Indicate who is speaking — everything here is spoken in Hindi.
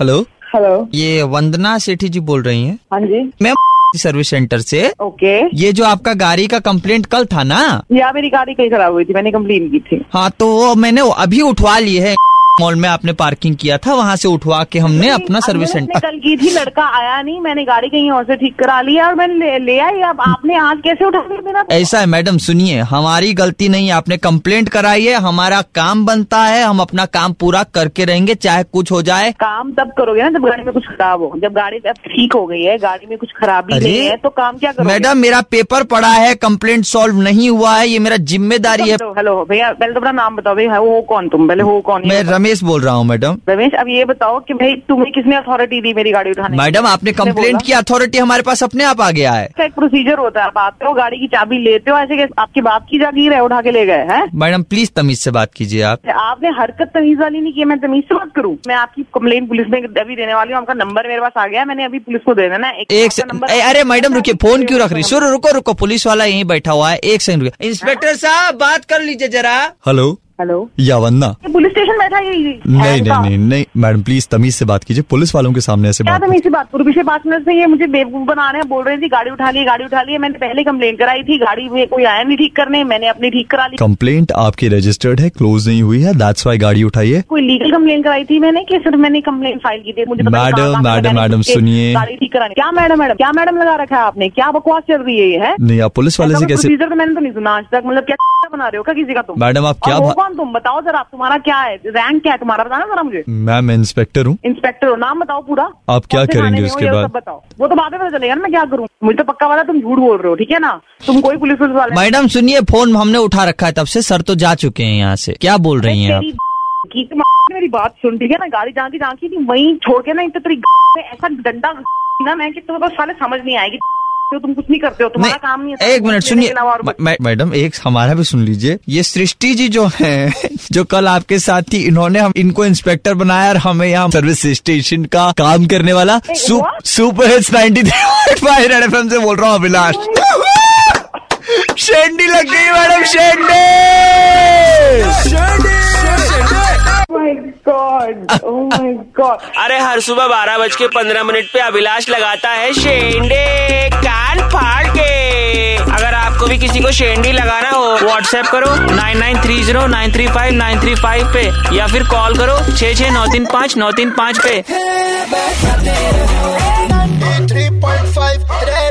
Speaker 1: हेलो।
Speaker 2: हेलो।
Speaker 1: ये वंदना सेठी जी बोल रही हैं।
Speaker 2: हाँ जी।
Speaker 1: मैं सर्विस सेंटर से।
Speaker 2: ओके।
Speaker 1: ये जो आपका गाड़ी का कंप्लेंट कल था ना?
Speaker 2: या मेरी गाड़ी कहीं खराब हुई थी मैंने कंप्लेन की थी।
Speaker 1: हाँ तो वो मैंने अभी उठवा ली है। मॉल में आपने पार्किंग किया था वहाँ से उठवा के हमने अपना सर्विस सेंटर
Speaker 2: कल की थी लड़का आया नहीं मैंने गाड़ी कहीं और से ठीक करा लिया और मैंने ले, ले आई अब आपने आज कैसे उठा लिया मेरा
Speaker 1: ऐसा है मैडम सुनिए हमारी गलती नहीं है आपने कंप्लेंट कराई है हमारा काम बनता है हम अपना काम पूरा करके रहेंगे चाहे कुछ हो जाए।
Speaker 2: काम तब करोगे ना जब गाड़ी में कुछ खराब हो जब गाड़ी अब ठीक हो गई है गाड़ी में कुछ खराबी नहीं है तो काम क्या करोगे?
Speaker 1: मैडम मेरा पेपर पड़ा है कंप्लेंट सॉल्व नहीं हुआ है ये मेरा ज़िम्मेदारी है।
Speaker 2: हेलो भैया पहले तो अपना नाम बताओ भैया वो कौन तुम पहले हो कौन
Speaker 1: मैं
Speaker 2: बताओ।
Speaker 1: रमेश बोल रहा हूँ मैडम।
Speaker 2: रमेश अब ये बताओ कि भाई तुम्हें किसने अथॉरिटी दी मेरी गाड़ी उठाने
Speaker 1: मैडम आपने कंप्लेंट की अथॉरिटी हमारे पास अपने आप आ गया है
Speaker 2: इसका एक प्रोसीजर होता है आप आते हो गाड़ी की चाबी लेते हो ऐसे कि आपके बाप की जागीर है उठा के ले गए हैं?
Speaker 1: मैडम प्लीज़ तमीज से बात कीजिए आप।
Speaker 2: आपने हरकत तमीज वाली नहीं की मैं तमीज से बात करूँ? मैं आपकी कम्प्लेन पुलिस में अभी देने वाली हूँ आपका नंबर मेरे पास आ गया है मैंने अभी पुलिस को दे देना है
Speaker 1: एक
Speaker 2: नंबर
Speaker 1: अरे मैडम रुकिए फ़ोन क्यों रख रही? सुनो रुको रुको पुलिस वाला यहीं बैठा हुआ है एक सेकंड रुकिए। इंस्पेक्टर साहब बात कर लीजिए जरा।
Speaker 3: Hello
Speaker 2: hello?
Speaker 3: या वंदना
Speaker 2: ये पुलिस स्टेशन बैठा है ये
Speaker 3: नहीं नहीं नहीं नहीं मैडम प्लीज़ तमीज से बात कीजिए। पुलिस वालों के सामने ऐसे
Speaker 2: क्या
Speaker 3: बात
Speaker 2: तमीज से बात? करूँ पिछले पाँच मिनट से ये मुझे बेवकूफ़ बना रहे हैं बोल रहे थी गाड़ी उठा ली गाड़ी उठा ली है। मैंने पहले कंप्लेन कराई थी गाड़ी में कोई आया नहीं ठीक करने मैंने अपनी ठीक करा ली।
Speaker 3: कंप्लेंट आपकी रजिस्टर्ड है क्लोज नहीं हुई है दैट्स वाई गाड़ी उठाई है।
Speaker 2: कोई लीगल कंप्लेन कराई थी मैंने कि सिर्फ़ मैंने कंप्लेन फ़ाइल की थी मुझे
Speaker 3: मैडम,
Speaker 2: से
Speaker 3: मैडम, मैडम, सुनिए।
Speaker 2: गाड़ी ठीक करानी। क्या मैडम मैडम क्या मैडम लगा रखा है आपने? क्या बकवास चल रही है
Speaker 3: नहीं आप पुलिस वाले से कैसे
Speaker 2: तो मैंने तो नहीं सुना आज तक मतलब क्या बना रहे हो क्या किसी का तुम?
Speaker 3: मैडम, आप क्या भा-
Speaker 2: कौन तुम? बताओ जरा तुम्हारा क्या है? रैंक क्या है तुम्हारा? बताना जरा मुझे।
Speaker 3: मैम इंस्पेक्टर हूँ।
Speaker 2: इंस्पेक्टर हो। नाम बताओ पूरा।
Speaker 3: आप क्या करेंगे उसके बाद?
Speaker 2: बताओ। वो तो बाद में पता चलेगा ना मैं क्या करूँ। मुझे तो पक्का वाला तुम झूठ बोल रहे हो ठीक है ना? तुम कोई पुलिस पुलिस वाले
Speaker 1: मैडम सुनिए फ़ोन हमने उठा रखा है तब से सर तो जा चुके हैं यहाँ से। क्या बोल रही है आप?
Speaker 2: की मेरी बात सुन ठीक है ना? गाड़ी जहाँ की जहाँ की वहीं छोड़ के ना इतना तेरी ऐसा डंडा ना मैं कि तुम्हें बस साले समझ नहीं आएगी। तो तुम कुछ नहीं करते हो तुम्हारा काम नहीं है
Speaker 1: एक मिनट सुनिए मैडम एक हमारा भी सुन लीजिए। ये सृष्टि जी जो है जो कल आपके साथ थी इन्होंने हम इनको इंस्पेक्टर बनाया और हमें यहाँ सर्विस स्टेशन का काम करने वाला? सुपर हिट्स नाइन्टी थ्री से बोल रहा हूँ अभिलाष। शेंडी लग गई मैडम शेंडी!
Speaker 2: Oh my God, oh my God.
Speaker 4: अरे हर सुबह बारह बज के पंद्रह मिनट पे अभिलाष लगाता है शेंडे। किसी को शेंडी लगाना हो व्हाट्सएप करो nine nine three zero nine three five nine three five पे या फिर कॉल करो छः छः नौ तीन पाँच नौ तीन पाँच पे
Speaker 5: 93.5 Red